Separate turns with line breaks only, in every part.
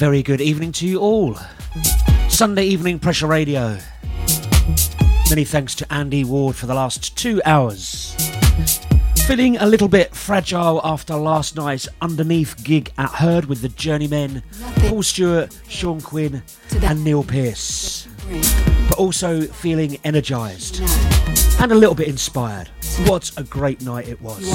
Very good evening to you all. Sunday evening pressure radio. Many thanks to Andy Ward for the last two hours. Feeling a little bit fragile after last night's underneath gig at Heard with the Journeymen, Paul Stewart, Sean Quinn, and Neil Pearce. But also feeling energised and a little bit inspired. What a great night it was.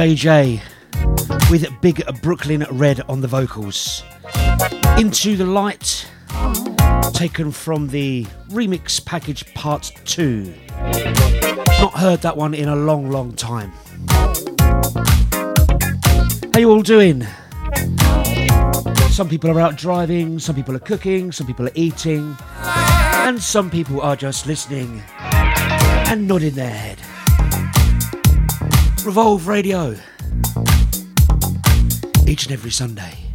JJ with Big Brooklyn Red on the vocals. Into the Light, taken from the remix package part 2. Not heard that one in a long, long time. How you all doing? Some people are out driving, some people are cooking, some people are eating, and some people are just listening and nodding their head. Revolve Radio. Each and every Sunday.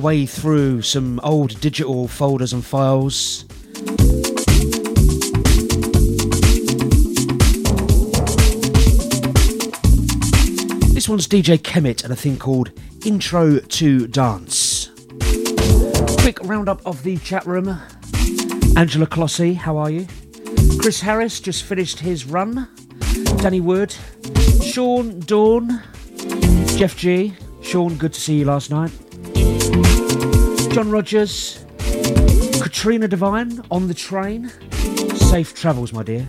Way through some old digital folders and files. This one's DJ Kemet and a thing called Intro to Dance. Quick roundup of the chat room. Angela Clossie, how are you? Chris Harris just finished his run. Danny Wood, Sean Dawn, Jeff G. Sean, good to see you last night. John Rogers, Katrina Devine on the train. Safe travels, my dear.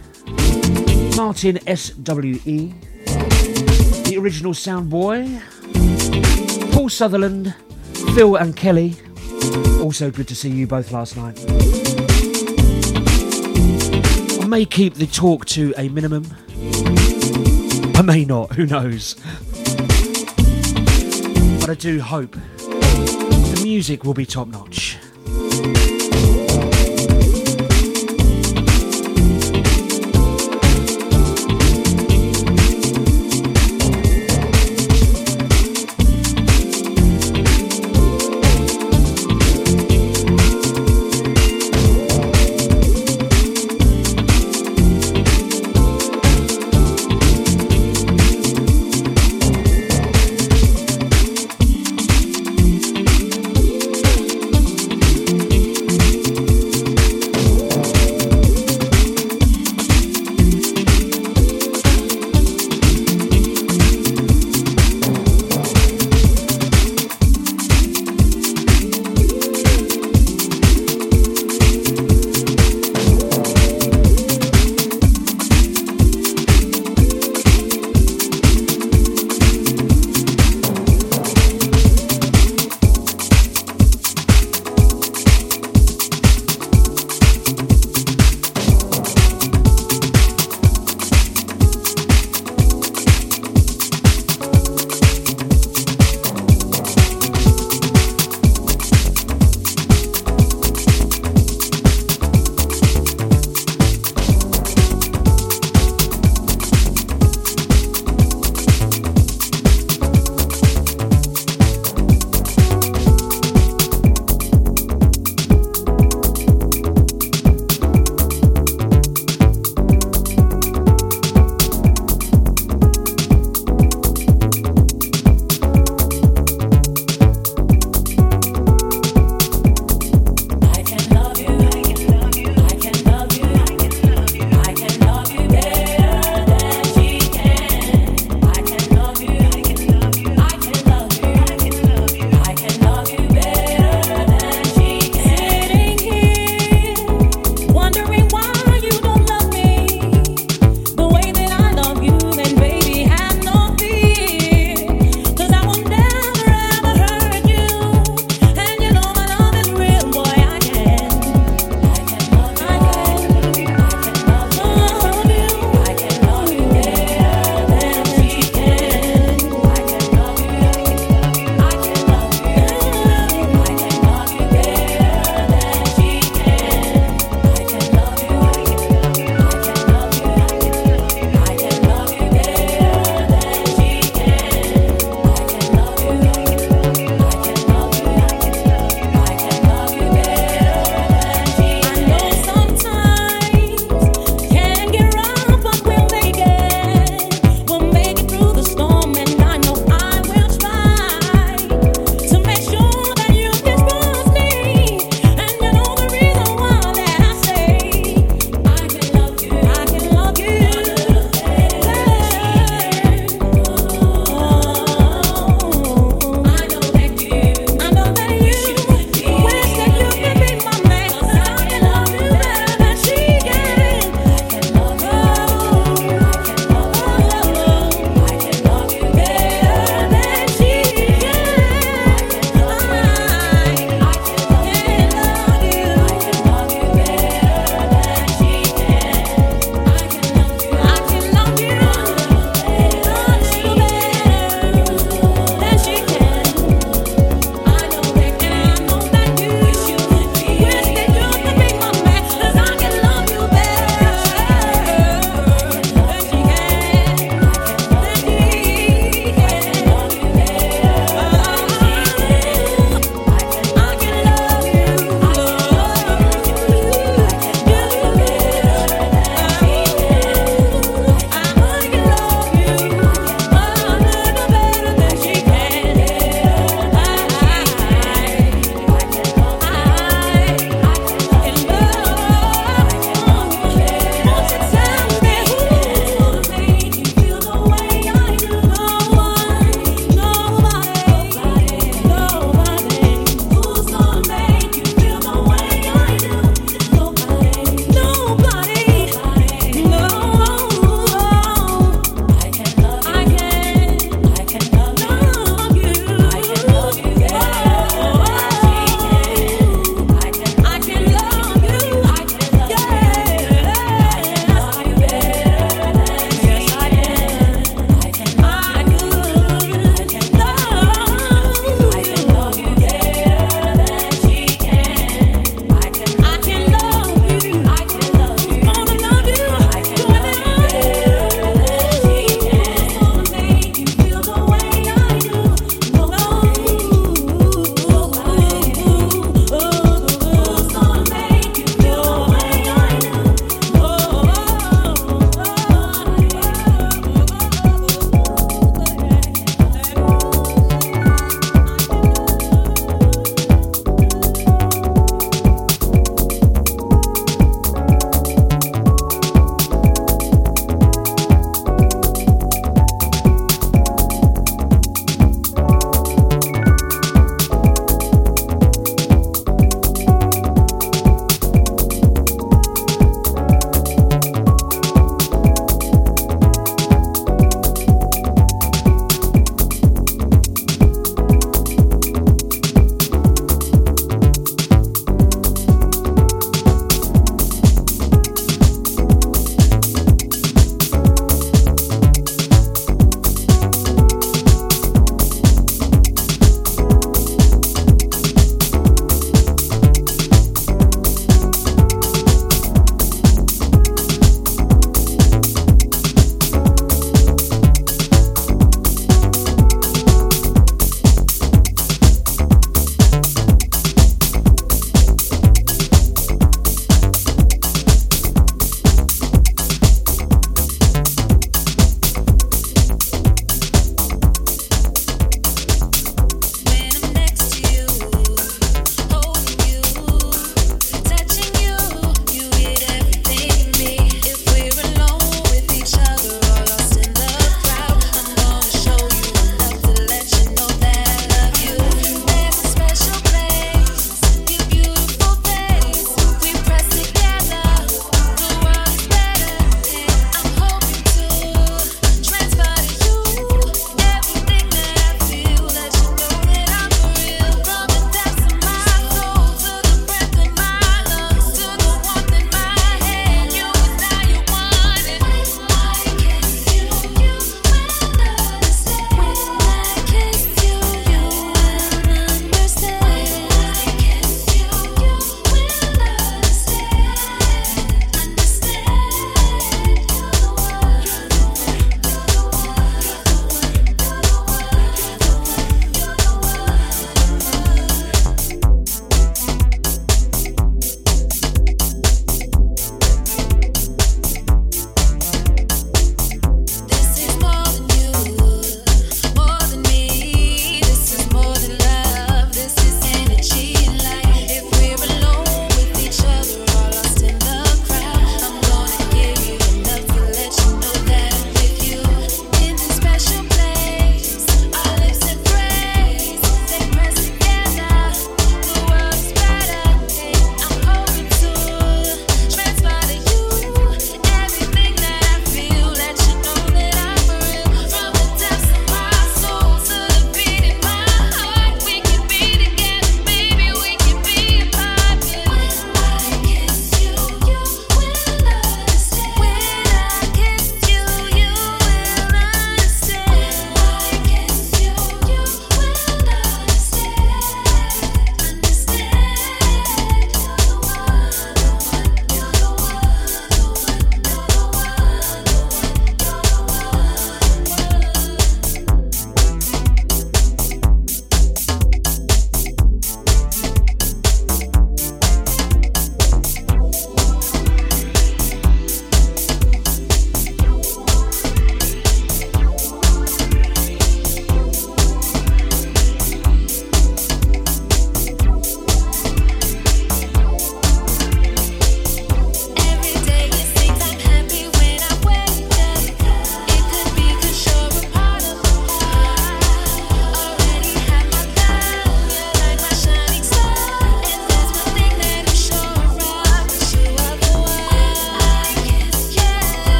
Martin SWE, the original sound boy. Paul Sutherland, Phil and Kelly. Also good to see you both last night. I may keep the talk to a minimum. I may not, who knows. But I do hope music will be top notch.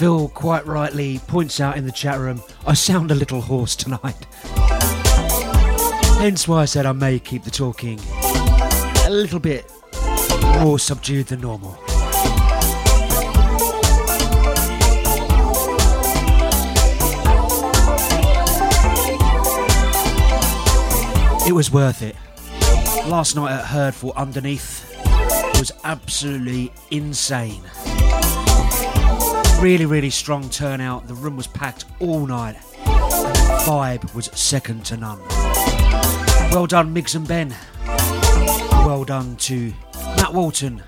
Phil quite rightly points out in the chat room, I sound a little hoarse tonight. Hence why I said I may keep the talking a little bit more subdued than normal. It was worth it. Last night at Herdful Underneath was absolutely insane. Really, really strong turnout. The room was packed all night. The vibe was second to none. Well done, Migs and Ben. Well done to Matt Walton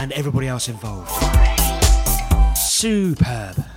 and everybody else involved. Superb.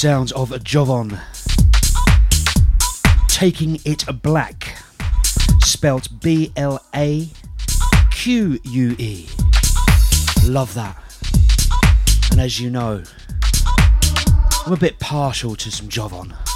Sounds of Jovonn. Taking It Blaque, spelt B L A Q U E. Love that. And as you know, I'm a bit partial to some
Jovonn.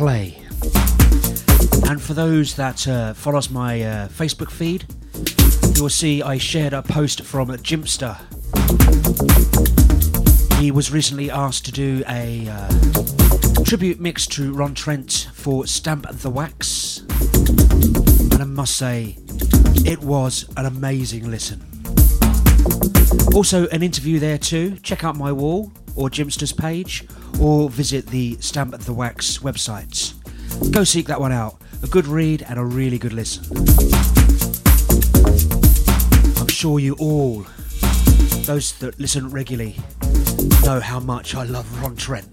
Play. And for those that uh, follows my uh, Facebook feed, you will see I shared a post from Jimpster. He was recently asked to do a uh, tribute mix to Ron Trent for Stamp the Wax. And I must say, it was an amazing listen. Also, an interview there too. Check out my wall or Jimpster's page or visit the Stamp the Wax websites. Go seek that one out. A good read and a really good listen. I'm sure you all, those that listen regularly, know how much I love Ron Trent.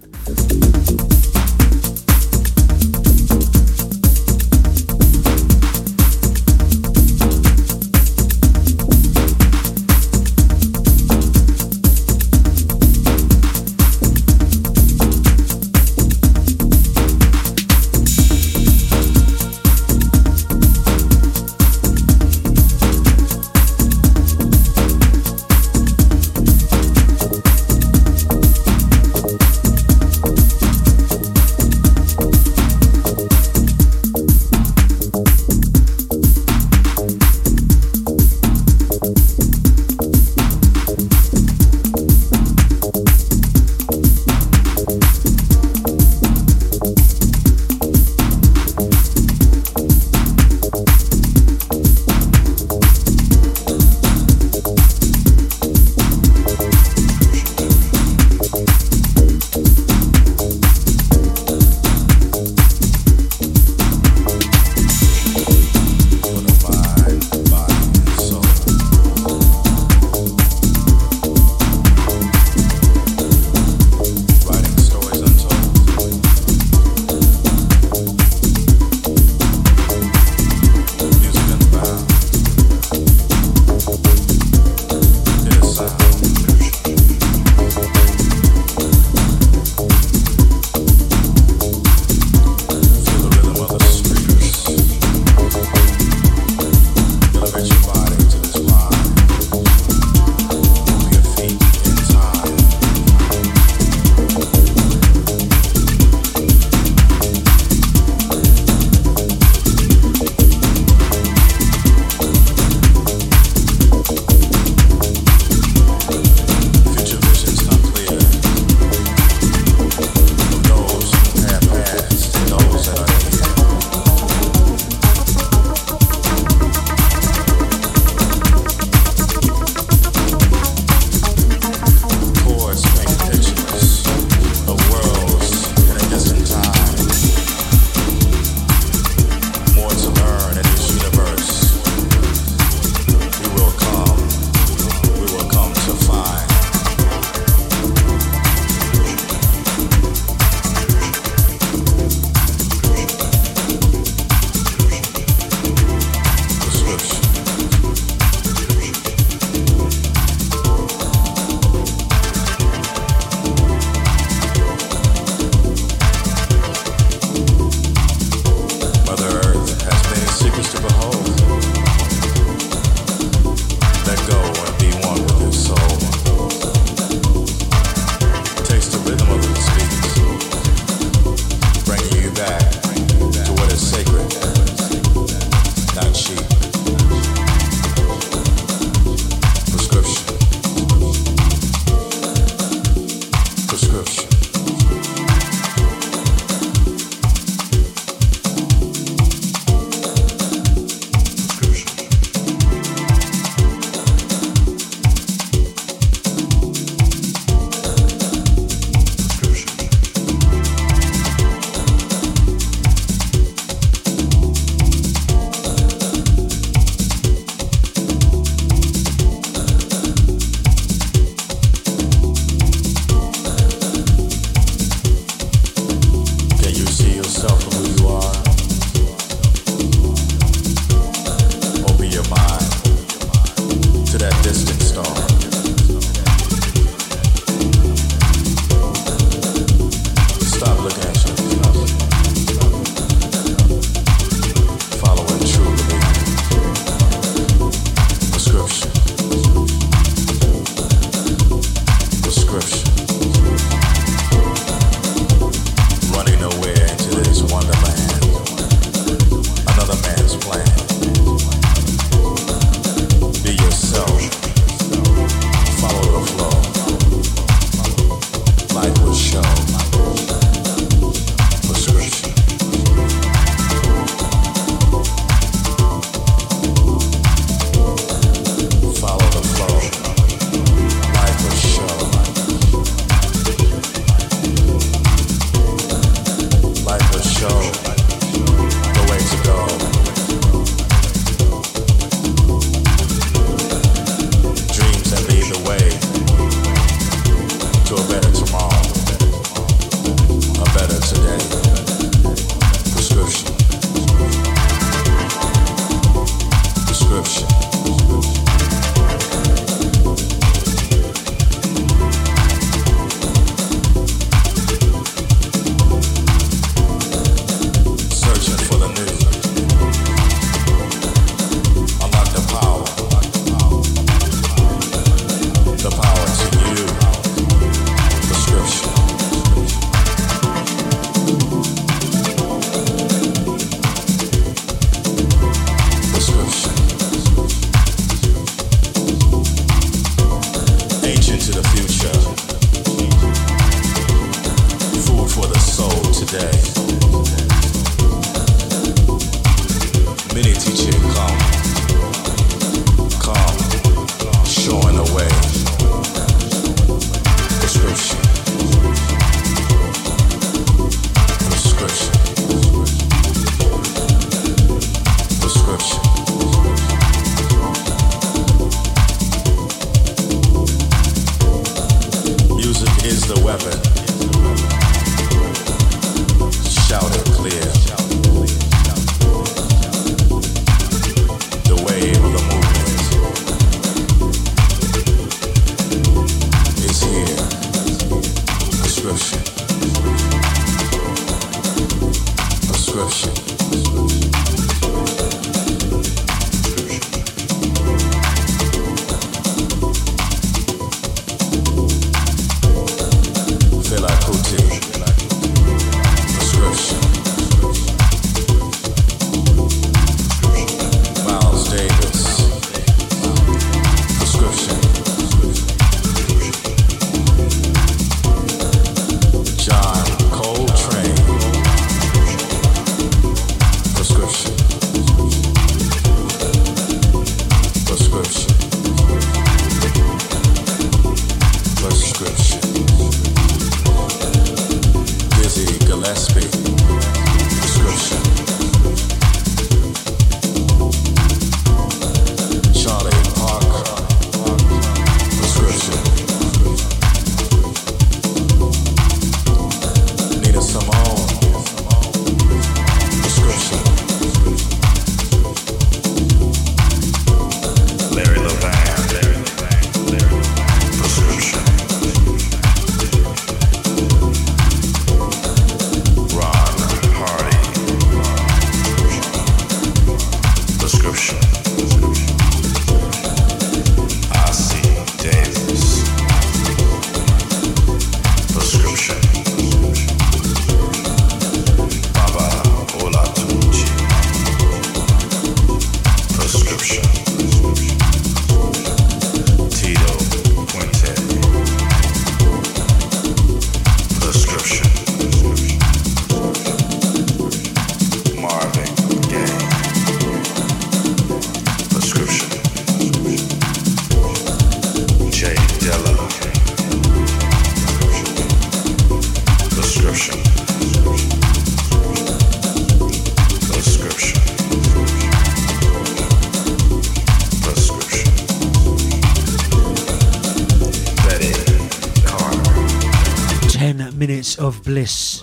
Bliss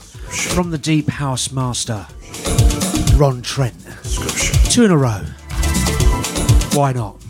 from the Deep House Master, Ron Trent. Two in a row. Why not?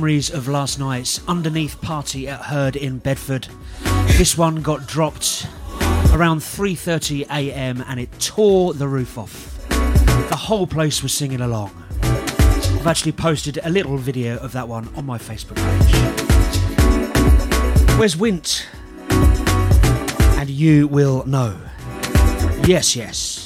Memories of last night's underneath party at Heard in Bedford. This one got dropped around 3:30 a.m. and it tore the roof off. The whole place was singing along. I've actually posted a little video of that one on my Facebook page. Where's Wint? And you will know. Yes, yes.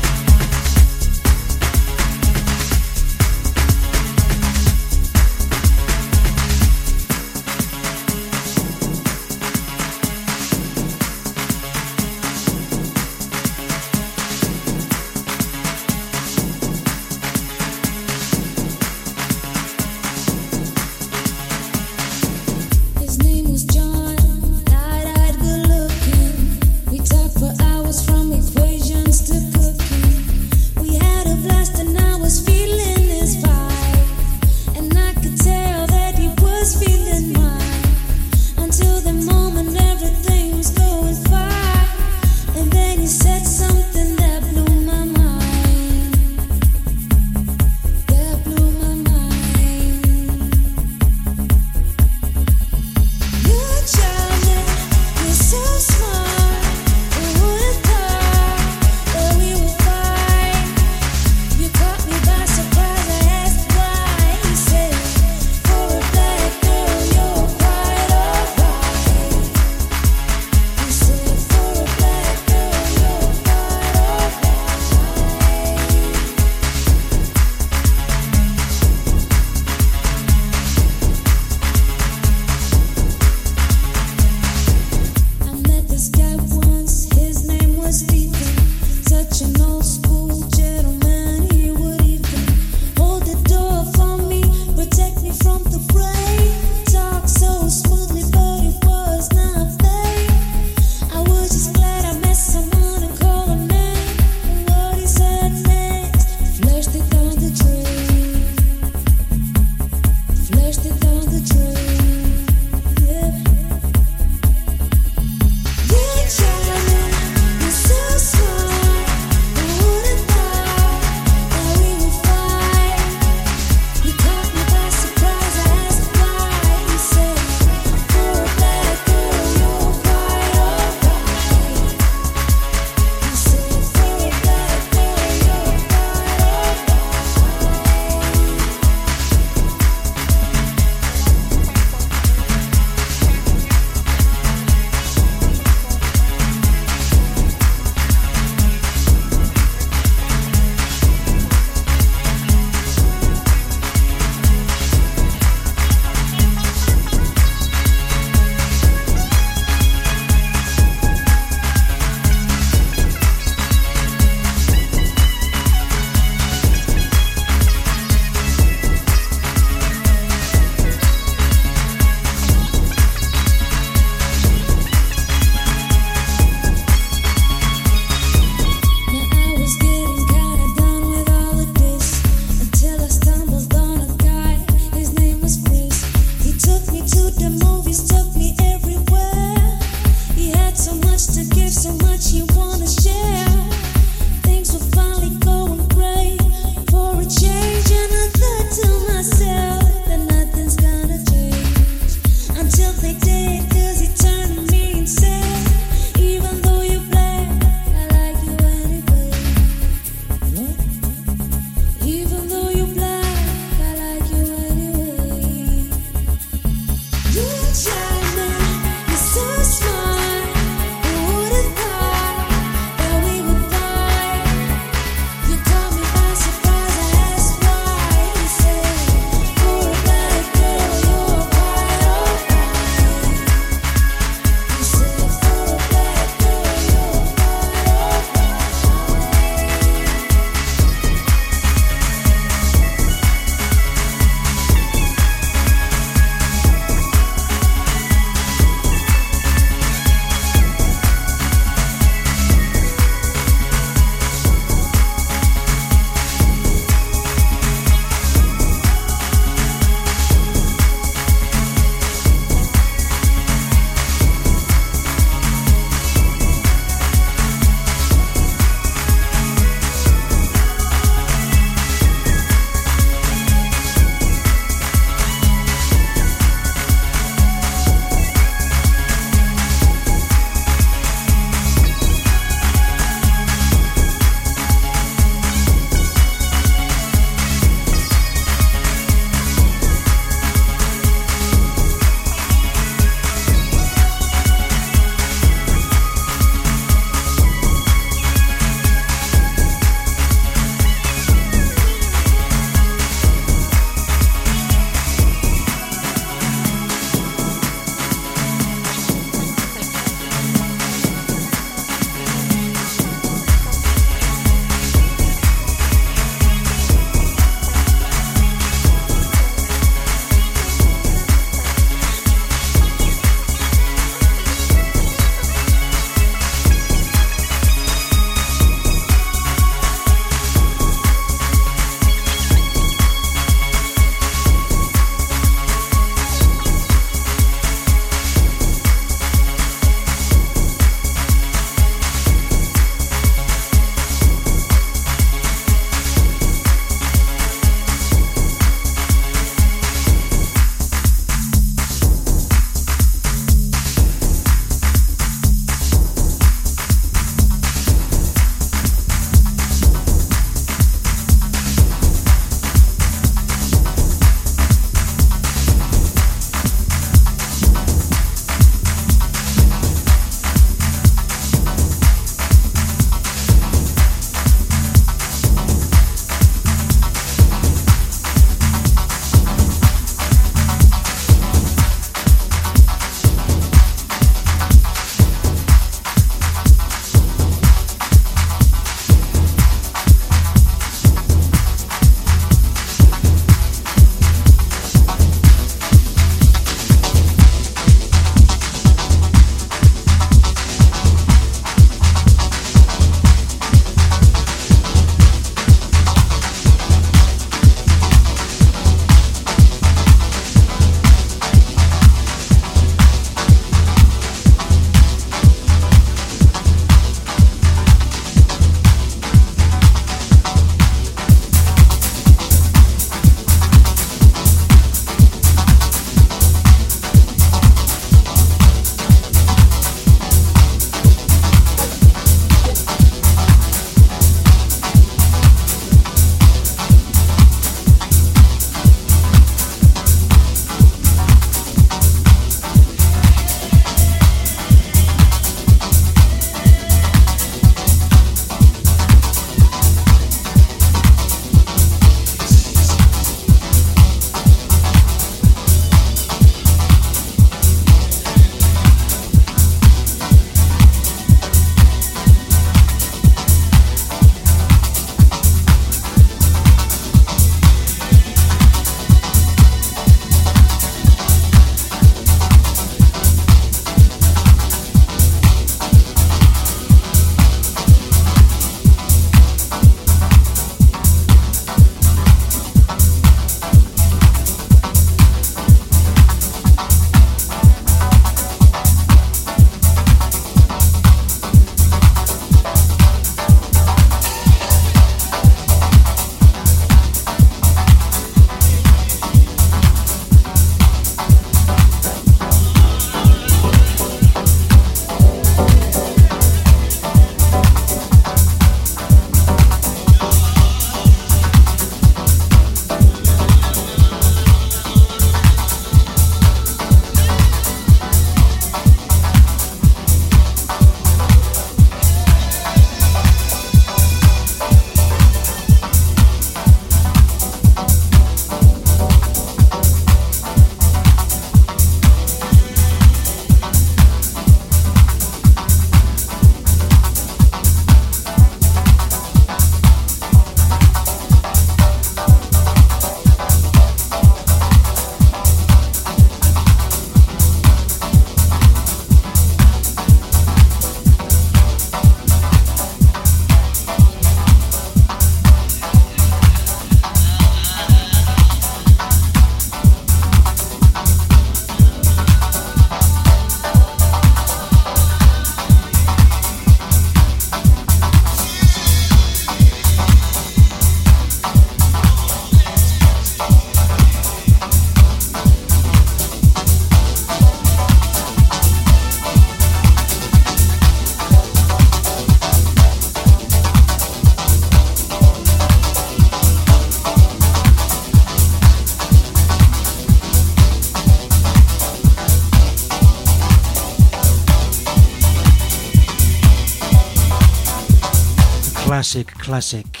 Classic, classic.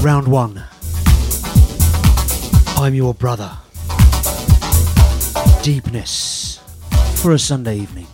Round one. I'm your brother. Deepness for a Sunday evening.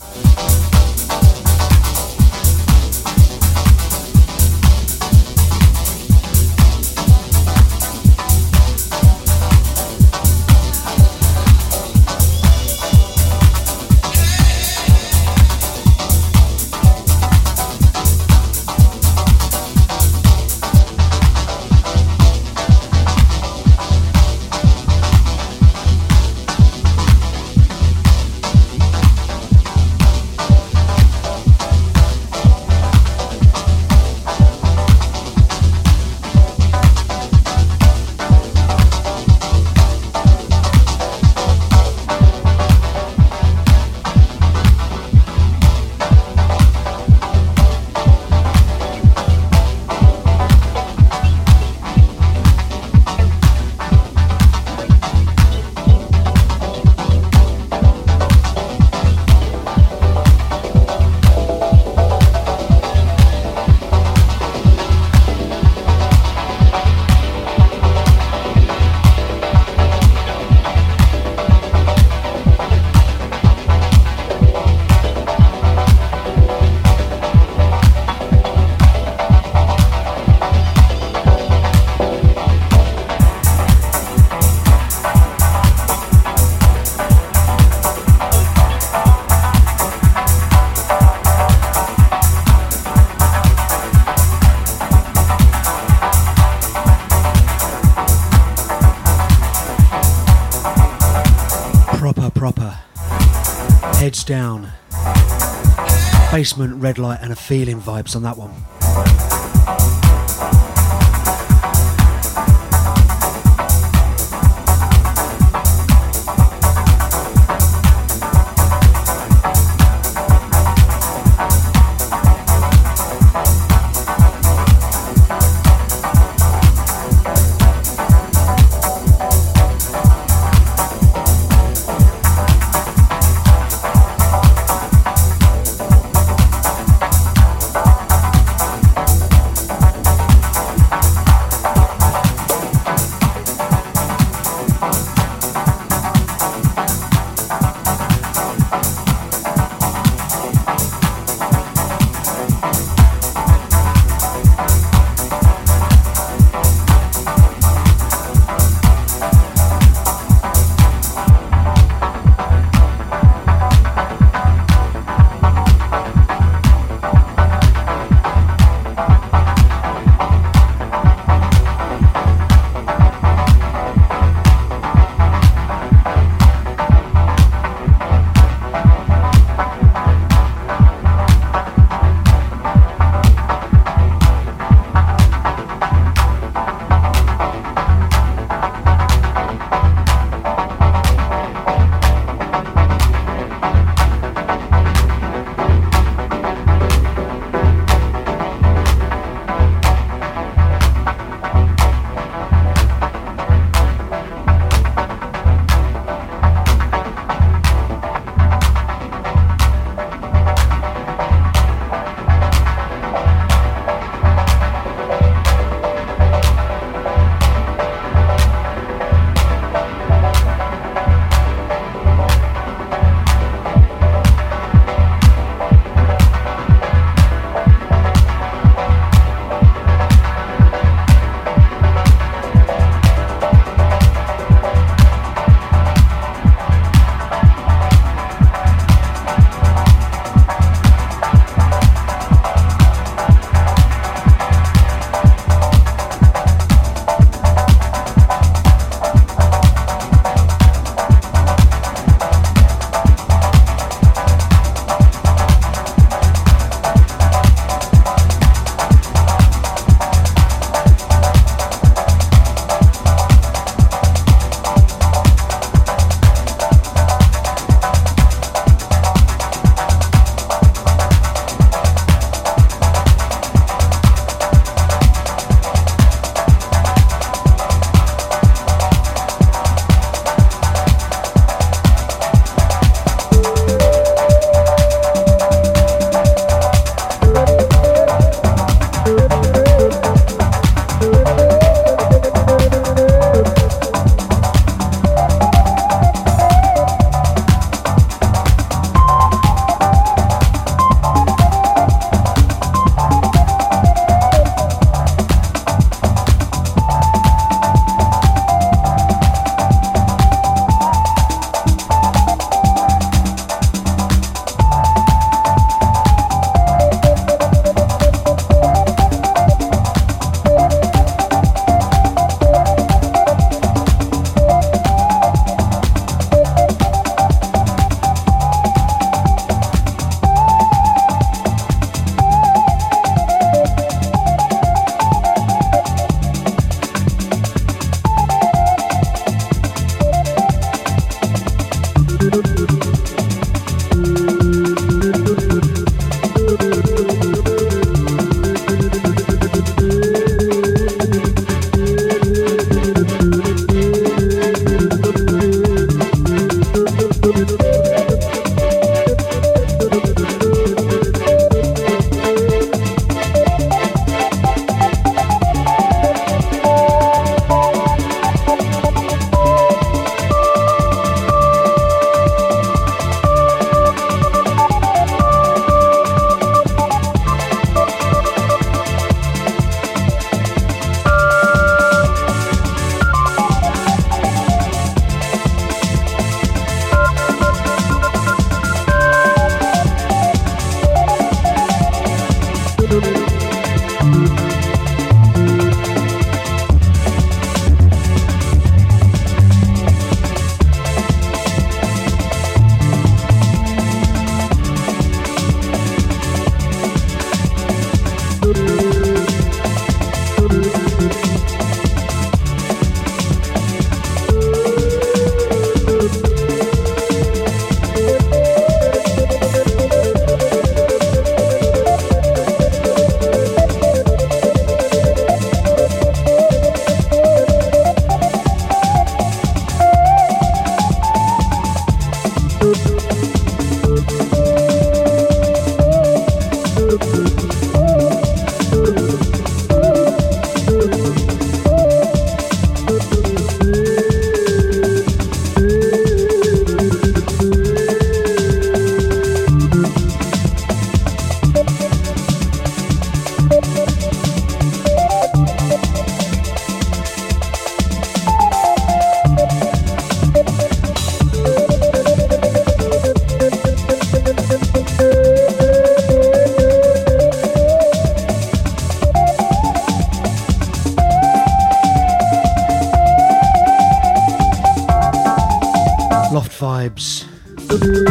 Basement, red light, and a feeling vibes on that one.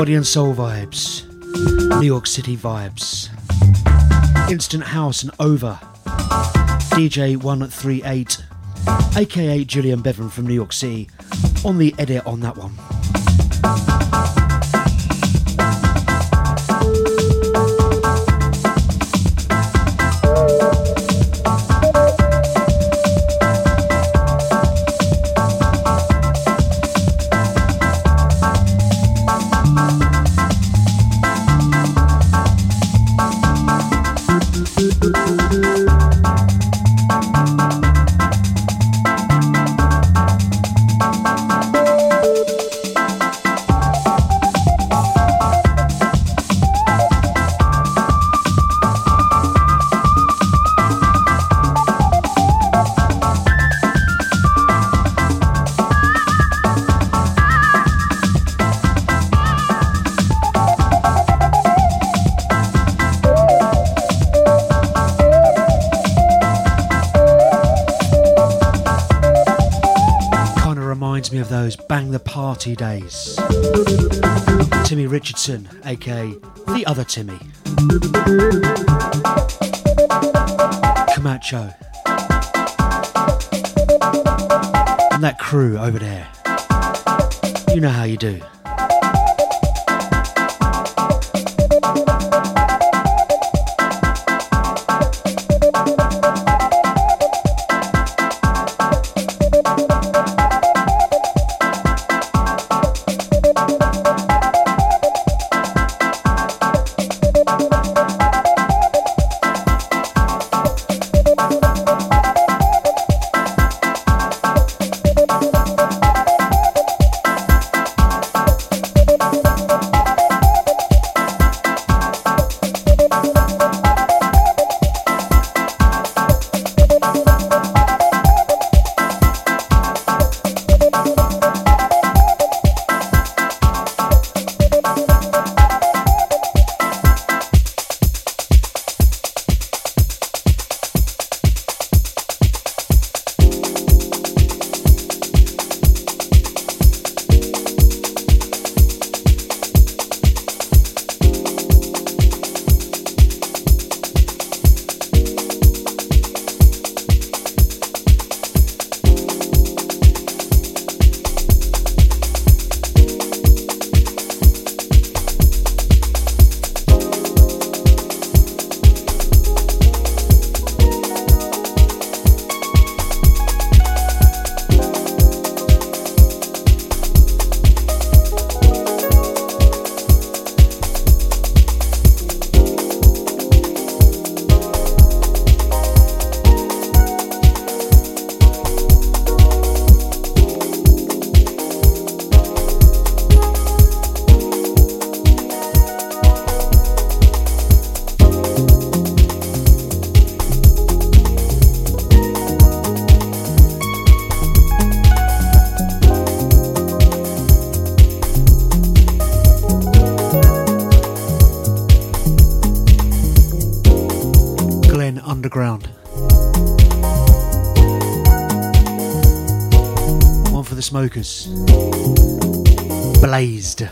Body and soul vibes, New York City vibes, instant house and over. DJ 138, aka Julian Bevan from New York City, on the edit on that one. Party days. Timmy Richardson, aka the other Timmy. Camacho. And that crew over there. You know how you do. Smokers. Blazed.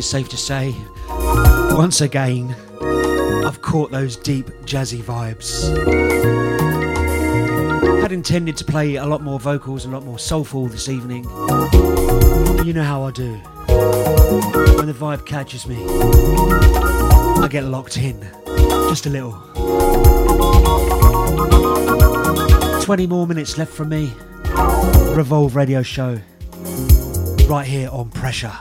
It's safe to say, once again, I've caught those deep jazzy vibes. Had intended to play a lot more vocals, a lot more soulful this evening. You know how I do. When the vibe catches me, I get locked in. Just a little. 20 more minutes left from me. Revolve Radio Show. Right here on Pressure.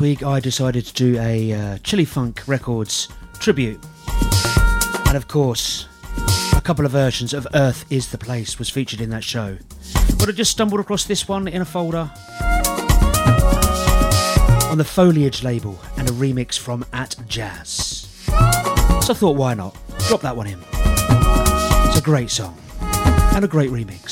Week I decided to do a uh, Chillifunk Records tribute. And of course, a couple of versions of Earth is the Place was featured in that show. But I just stumbled across this one in a folder on the Foliage label and a remix from At Jazz. So I thought, why not? Drop that one in. It's a great song and a great remix.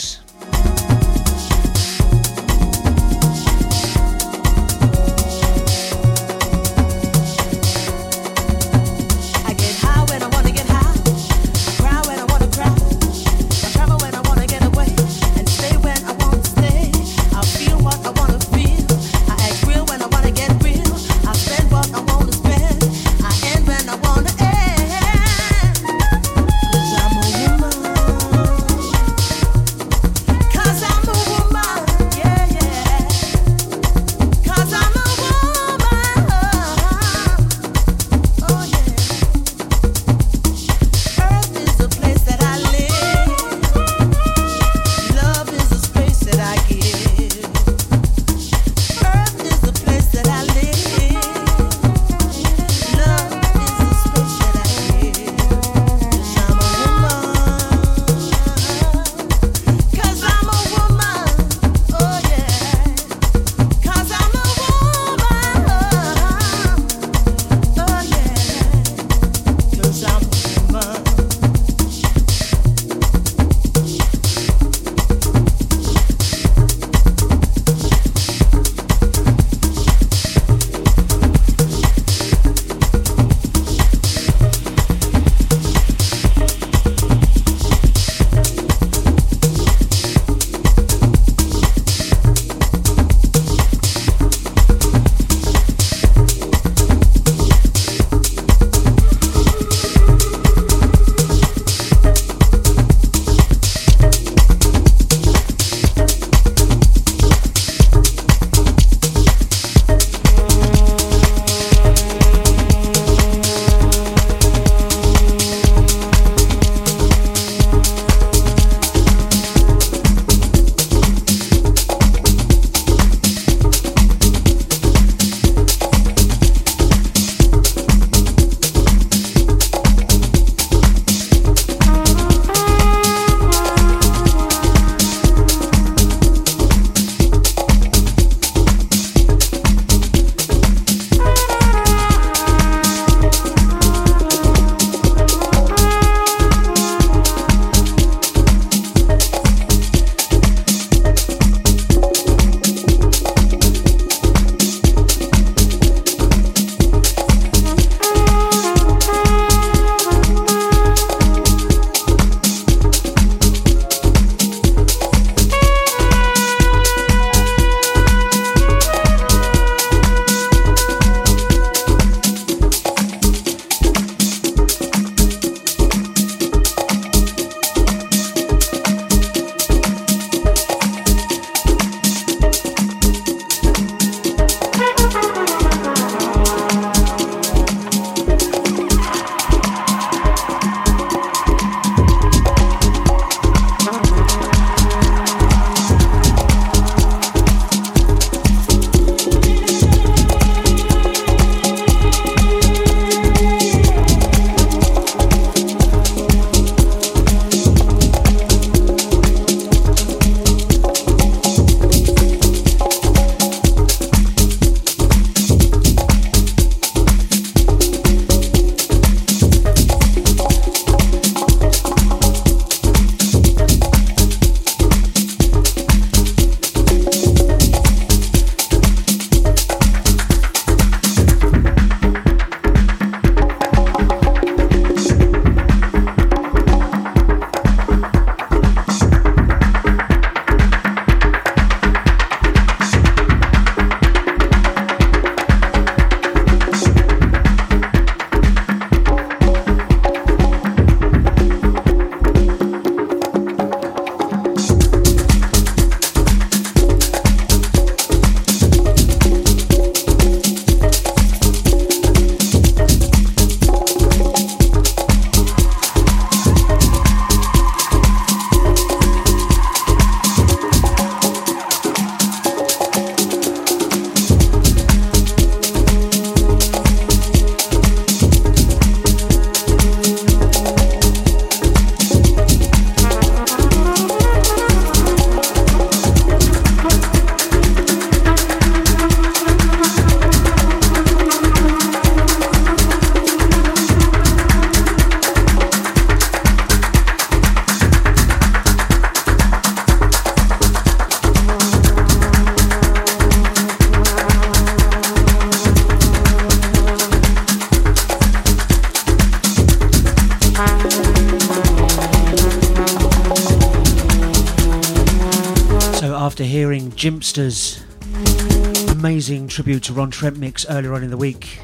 Jimpster's amazing tribute to Ron Trent mix earlier on in the week,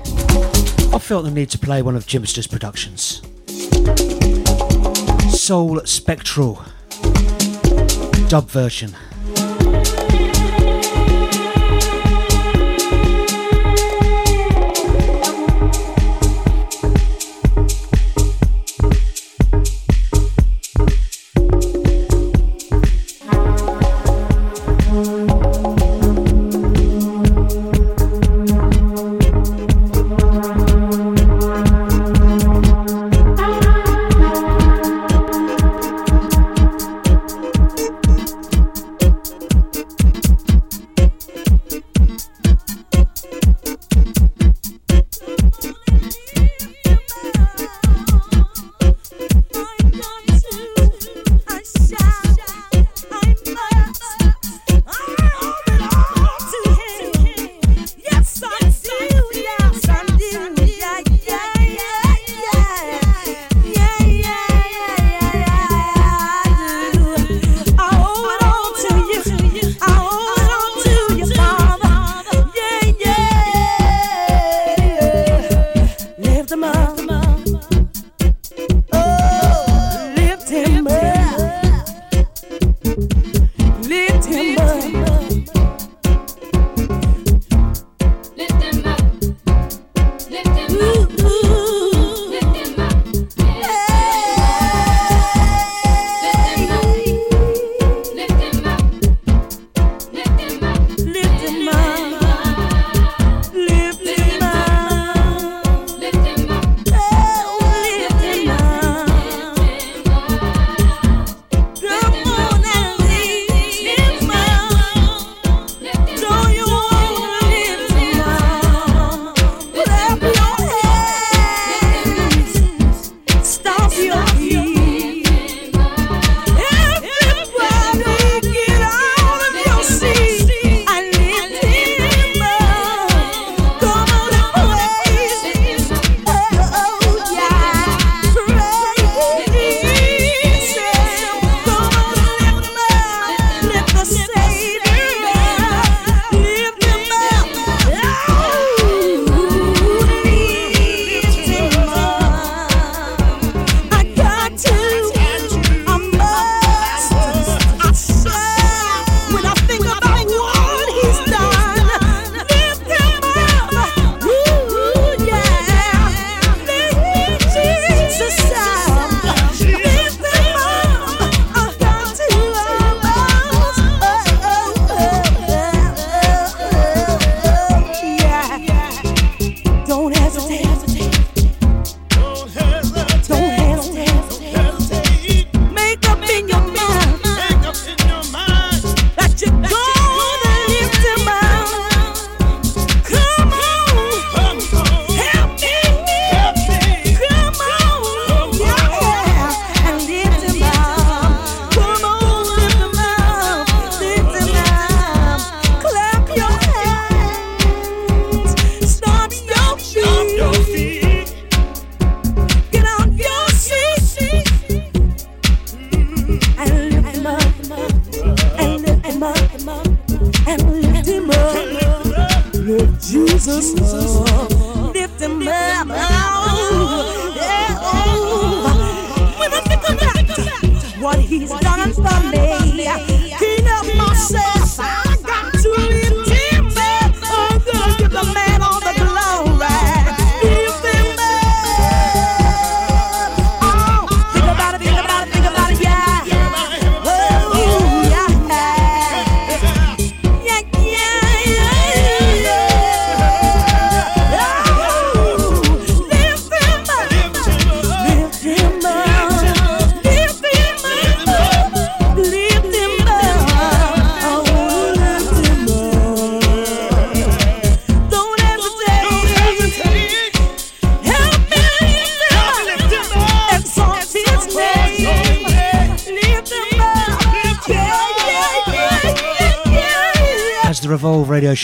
I felt the need to play one of Jimpster's productions. Soul Spectral dub version.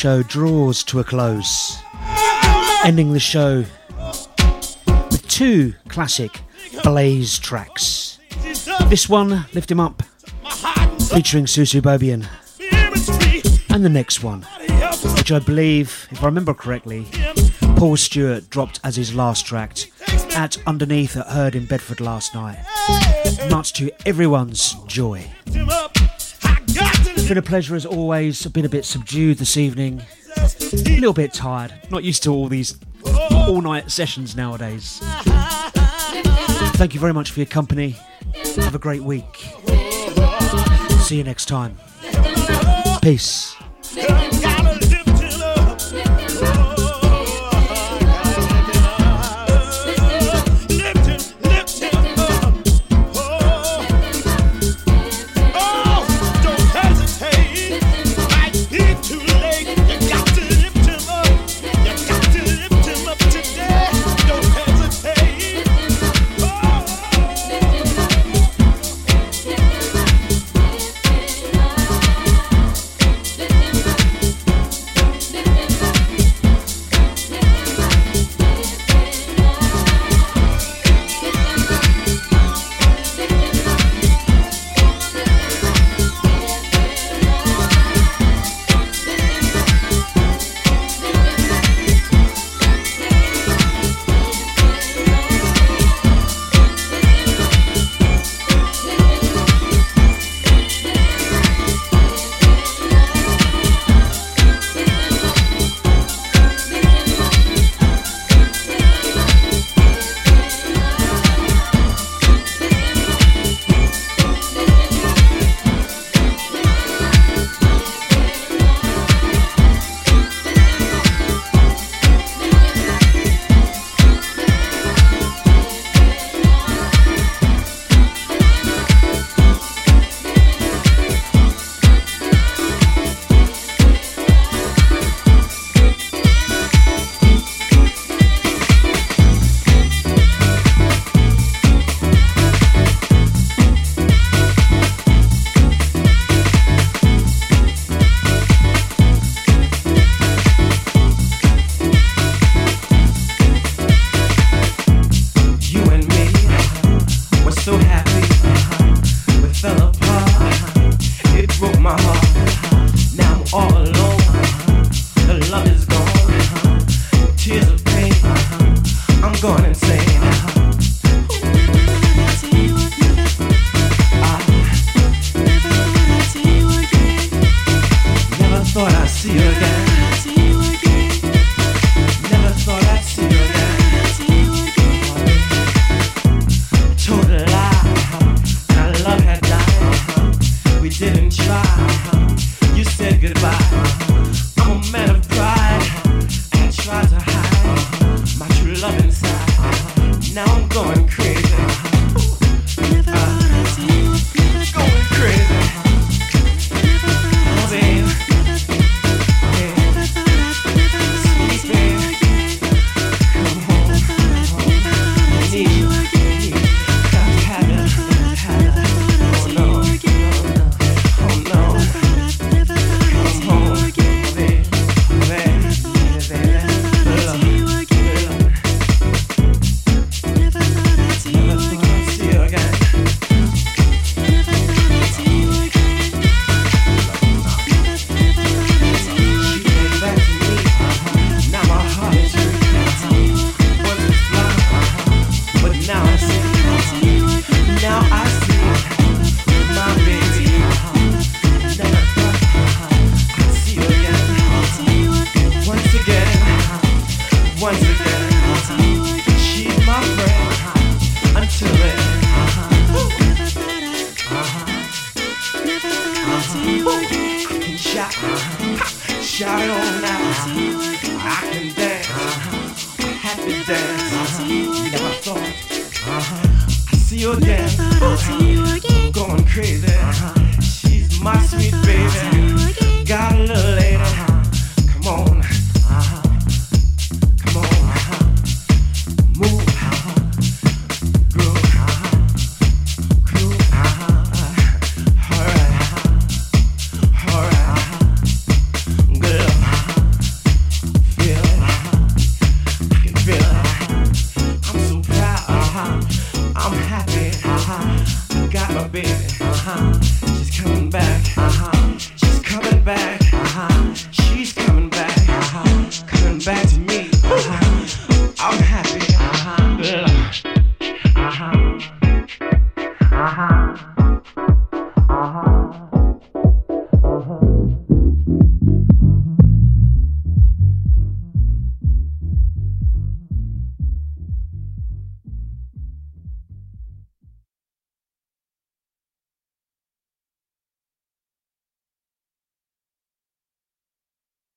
Show draws to a close, ending the show with two classic Blaze tracks. This one, Lift Him Up, featuring Susu Bobian,
And the next one, which I believe, if I remember correctly, Paul Stewart dropped as his last track at Underneath at Heard in Bedford last night. Much to everyone's joy. Been a pleasure as always. I've been a bit subdued this evening. A little bit tired. Not used to all these all night sessions nowadays. Thank you very much for your company. Have a great week. See you next time. Peace.